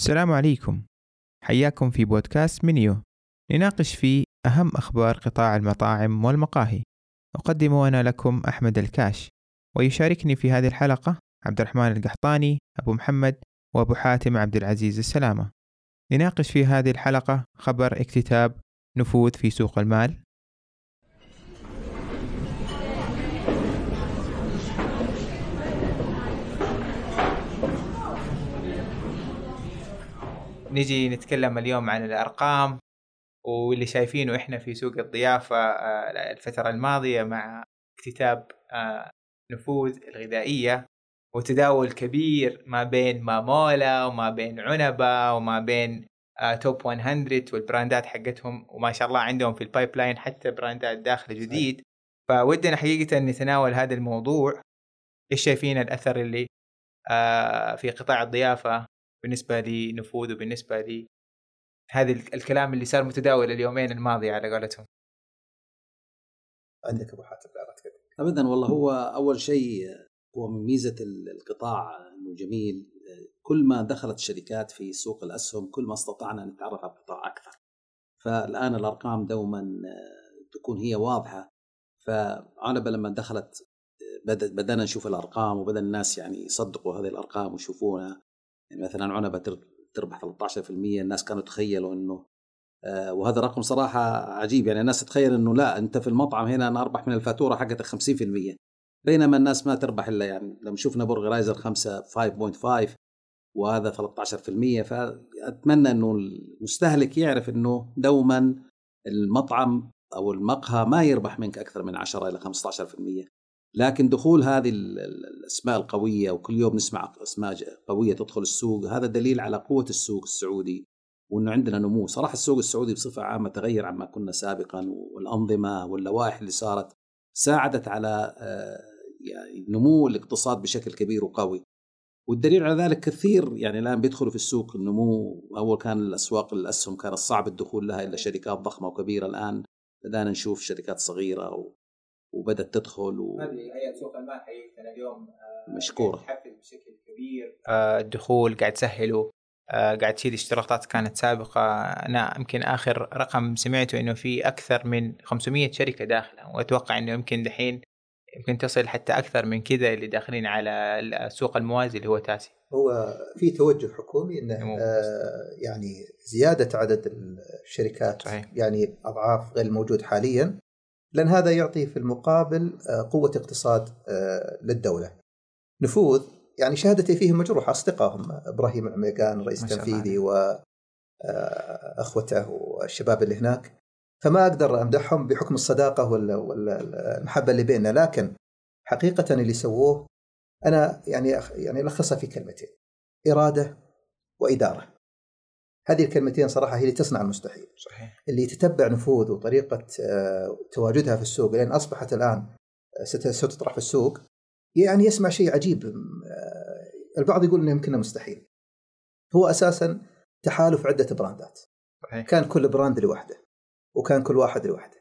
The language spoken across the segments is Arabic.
السلام عليكم. حياكم في بودكاست منيو. نناقش فيه أهم أخبار قطاع المطاعم والمقاهي. أقدم أنا لكم أحمد الكاش. ويشاركني في هذه الحلقة عبد الرحمن القحطاني أبو محمد وأبو حاتم عبد العزيز السلامة. نناقش في هذه الحلقة خبر اكتتاب نفوذ في سوق المال. نجي نتكلم اليوم عن الأرقام واللي شايفينه إحنا في سوق الضيافة آه، الفترة الماضية مع اكتتاب آه، نفوذ الغذائية وتداول كبير ما بين مامولا وما بين عنبة وما بين توب 100 والبراندات حقتهم وما شاء الله عندهم في ال pipeline حتى براندات داخله جديد. فبودنا حقيقة نتناول هذا الموضوع. إيش شايفين الأثر اللي آه، في قطاع بالنسبة لنفوذ وبالنسبة لي هذا الكلام اللي صار متداول اليومين الماضية على قولتهم. عندك أبو حاتم ابدا والله. هو أول شيء هو من ميزة القطاع إنه جميل. كل ما دخلت الشركات في سوق الأسهم كل ما استطعنا نتعرف على القطاع أكثر. فالآن الأرقام دوما تكون هي واضحة. فعنبه لما دخلت بدأنا نشوف الأرقام وبدأ الناس يعني يصدقوا هذه الأرقام ويشوفونها. يعني مثلا عنبة تربح 13% الناس كانوا يتخيلوا إنه آه، وهذا رقم صراحة عجيب. يعني الناس تتخيل إنه لا أنت في المطعم هنا أنا أربح من الفاتورة حقتك 50% بينما الناس ما تربح إلا يعني لما شفنا برغرايزر 5 5.5 وهذا 13% فأتمنى إنه المستهلك يعرف إنه دوما المطعم أو المقهى ما يربح منك أكثر من 10 إلى 15% لكن دخول هذه الأسماء القوية وكل يوم نسمع أسماء قوية تدخل السوق هذا دليل على قوة السوق السعودي وإنه عندنا نمو. صراحة السوق السعودي بصفة عامة تغير عما كنا سابقا والأنظمة واللوائح اللي صارت ساعدت على آه، يعني نمو الاقتصاد بشكل كبير وقوي. والدليل على ذلك كثير يعني الآن بيدخلوا في السوق النمو. أول كان الأسواق الأسهم كانت صعب الدخول لها إلا شركات ضخمة وكبيرة. الآن بدأنا نشوف شركات صغيرة وبدأت تدخل و... هذه هيئه سوق المال حقيقة. اليوم آه، مشكوره تحفز بشكل كبير. آه، الدخول قاعد تسهله آه، قاعد تشيل اشتراطات كانت سابقة. أنا يمكن آخر رقم سمعته إنه في أكثر من 500 شركة داخلة وأتوقع إنه يمكن دحين يمكن تصل حتى أكثر من كذا اللي داخلين على السوق الموازي اللي هو تاسي. هو في توجه حكومي إنه آه يعني زيادة عدد الشركات صحيح. يعني أضعاف غير الموجود حاليا. لأن هذا يعطي في المقابل آه قوة اقتصاد آه للدولة. نفوذ يعني شهادتي فيهم مجروحة أصدقائهم إبراهيم العميقان الرئيس التنفيذي واخوته آه، والشباب اللي هناك. فما أقدر أمدحهم بحكم الصداقة والمحبه اللي بيننا. لكن حقيقة اللي سووه أنا يعني يعني الخصها في كلمتين. إرادة وإدارة. هذه الكلمتين صراحة هي اللي تصنع المستحيل. صحيح. اللي تتبع نفوذ وطريقة آه، تواجدها في السوق لأن أصبحت الآن ستطرح في السوق يعني يسمع شيء عجيب آه، البعض يقول إنه يمكنه مستحيل. هو أساسا تحالف عدة براندات. صحيح. كان كل brand لوحده وكان كل واحد لوحده.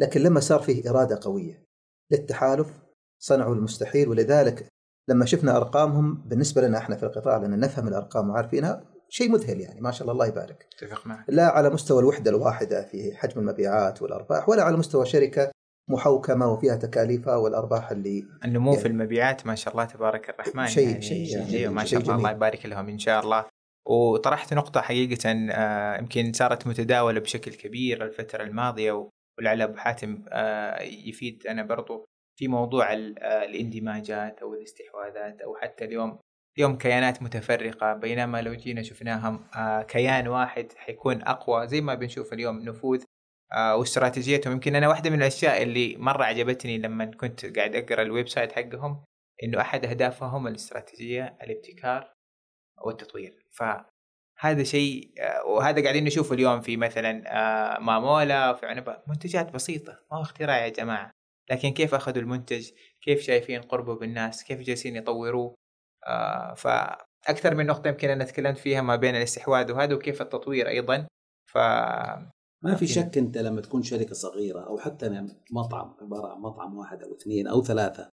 لكن لما صار فيه إرادة قوية للتحالف صنعوا المستحيل ولذلك لما شفنا أرقامهم بالنسبة لنا إحنا في القطاع لأن نفهم الأرقام وعارفينها شيء مذهل يعني ما شاء الله الله يبارك. اتفق معك. لا على مستوى الوحدة الواحدة في حجم المبيعات والأرباح ولا على مستوى شركة محوكمة وفيها تكاليفها والأرباح اللي النمو يعني في المبيعات ما شاء الله تبارك الرحمن شيء يعني شيء يعني ما شاء الله الله يبارك لهم إن شاء الله وطرحت نقطة حقيقة آه، يمكن صارت متداولة بشكل كبير الفترة الماضية ولعل أبو حاتم آه، يفيد أنا برضو في موضوع آه، الاندماجات أو الاستحواذات أو حتى اليوم اليوم كيانات متفرقة بينما لو جينا شفناهم كيان واحد حيكون أقوى زي ما بنشوف اليوم نفوذ واستراتيجيتهم. يمكن أنا واحدة من الأشياء اللي مرة عجبتني لما كنت قاعد أقرأ ال website حقهم إنه أحد أهدافهم الاستراتيجية الابتكار والتطوير. فهذا شيء آه، وهذا قاعدين نشوفه اليوم في مثلا آه، مامولا في عنبة منتجات بسيطة ما هو اختراع يا جماعة. لكن كيف أخذوا المنتج؟ كيف شايفين قربه بالناس؟ كيف جالسين يطوروه آه، فأكثر من نقطة يمكن أنا تكلمت فيها ما بين الاستحواذ وهذا وكيف التطوير أيضا. ف ما في شك أنت لما تكون شركة صغيرة أو حتى مطعم عبارة عن مطعم واحد أو اثنين أو ثلاثة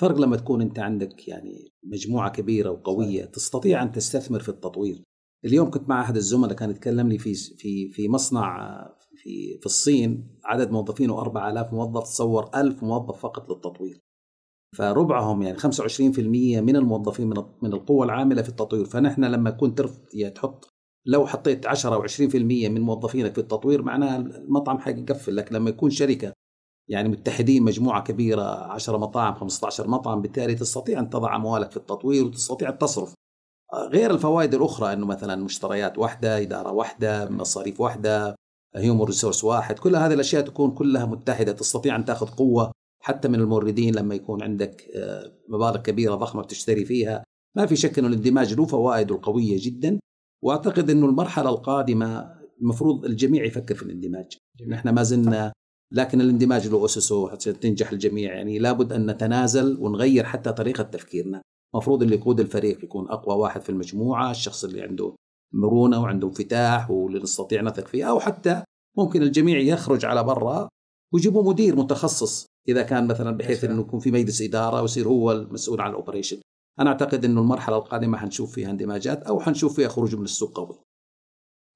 فرق لما تكون أنت عندك يعني مجموعة كبيرة وقوية صحيح. تستطيع أن تستثمر في التطوير. اليوم كنت مع أحد الزملاء كان يتكلم لي في في في مصنع في في الصين عدد موظفينه 4000 موظف تصور 1000 موظف فقط للتطوير. فربعهم يعني 25% من الموظفين من من القوة العاملة في التطوير. فنحن لما يكون يعني تحط لو حطيت 10 أو 20% من موظفينك في التطوير معناها المطعم حيقفل. لك لما يكون شركة يعني متحدين مجموعة كبيرة 10 مطاعم 15 مطعم بالتالي تستطيع أن تضع أموالك في التطوير وتستطيع التصرف غير الفوائد الأخرى إنه مثلا مشتريات واحدة إدارة واحدة مصاريف واحدة هيومن ريسورس واحد كل هذه الأشياء تكون كلها متحدة تستطيع أن تأخذ قوة حتى من الموردين لما يكون عندك آه، مبالغ كبيرة ضخمة بتشتري فيها. ما في شك إنه الاندماج له فوائده القويه جدا. وأعتقد إنه المرحلة القادمة المفروض الجميع يفكر في الاندماج. نحن ما زلنا لكن الاندماج له أسسه حتى تنجح الجميع. يعني لابد أن نتنازل ونغير حتى طريقة تفكيرنا. المفروض اللي يقود الفريق يكون أقوى واحد في المجموعة الشخص اللي عنده مرونة وعنده انفتاح واللي نستطيع نثق فيه. أو حتى ممكن الجميع يخرج على برا ويجيبوا مدير متخصص إذا كان مثلا بحيث إنه يكون في مجلس إدارة ويصير هو المسؤول عن الأوبريشن. أنا أعتقد إنه المرحلة القادمة حنشوف فيها اندماجات أو حنشوف فيها خروج من السوق قوي.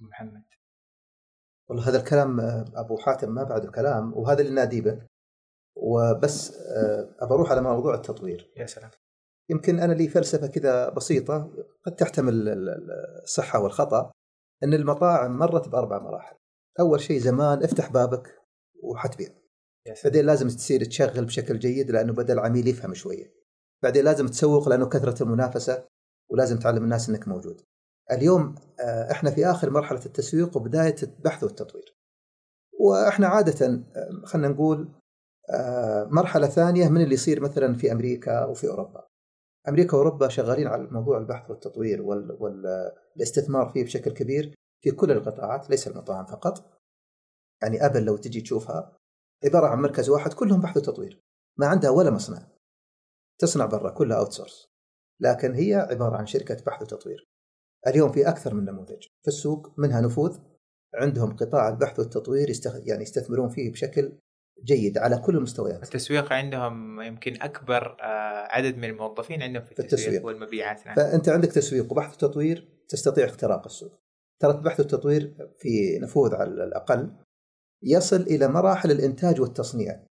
محمد. والله هذا الكلام أبو حاتم ما بعده كلام وهذا اللي نادي به. وبس آه، أبى أروح على موضوع التطوير. يا سلام. يمكن أنا لي فلسفة كذا بسيطة قد تحتمل الصحة والخطأ إن المطاعم مرت بأربع مراحل. أول شيء زمان افتح بابك وحتبيع بعدين لازم تصير تشغل بشكل جيد لأنه بدا العميل يفهم شوية بعدين لازم تسوق لأنه كثرة المنافسة ولازم تعلم الناس إنك موجود. اليوم آه، إحنا في آخر مرحلة التسويق وبداية البحث والتطوير. وإحنا عادة آه، خلينا نقول آه، مرحلة ثانية من اللي يصير مثلا في أمريكا وفي أوروبا. أمريكا وأوروبا شغالين على موضوع البحث والتطوير والاستثمار فيه بشكل كبير في كل القطاعات ليس المطاعم فقط. يعني أبل لو تجي تشوفها عبارة عن مركز واحد كلهم بحث وتطوير. ما عندها ولا مصنع. تصنع برا كلها outsource لكن هي عبارة عن شركة بحث وتطوير اليوم في أكثر من نموذج في السوق منها نفوذ عندهم قطاع البحث والتطوير يستخ... يعني يستثمرون فيه بشكل جيد على كل المستويات التسويق عندهم يمكن أكبر آه، عدد من الموظفين عندهم في التسويق, التسويق. والمبيعات نعم. فأنت عندك تسويق وبحث وتطوير تستطيع اختراق السوق ترى البحث والتطوير في نفوذ على الأقل يصل إلى مراحل الإنتاج والتصنيع.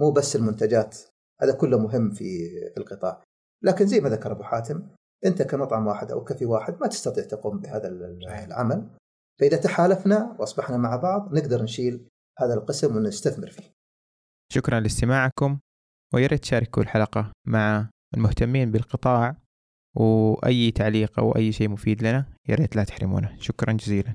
مو بس المنتجات هذا كله مهم في في القطاع. لكن زي ما ذكر أبو حاتم أنت كمطعم واحد أو كفي واحد ما تستطيع تقوم بهذا العمل. فإذا تحالفنا وأصبحنا مع بعض نقدر نشيل هذا القسم ونستثمر فيه. شكرا لاستماعكم ويا ريت تشاركوا الحلقة مع المهتمين بالقطاع وأي تعليق أو أي شيء مفيد لنا يا ريت لا تحرمونا شكرا جزيلا.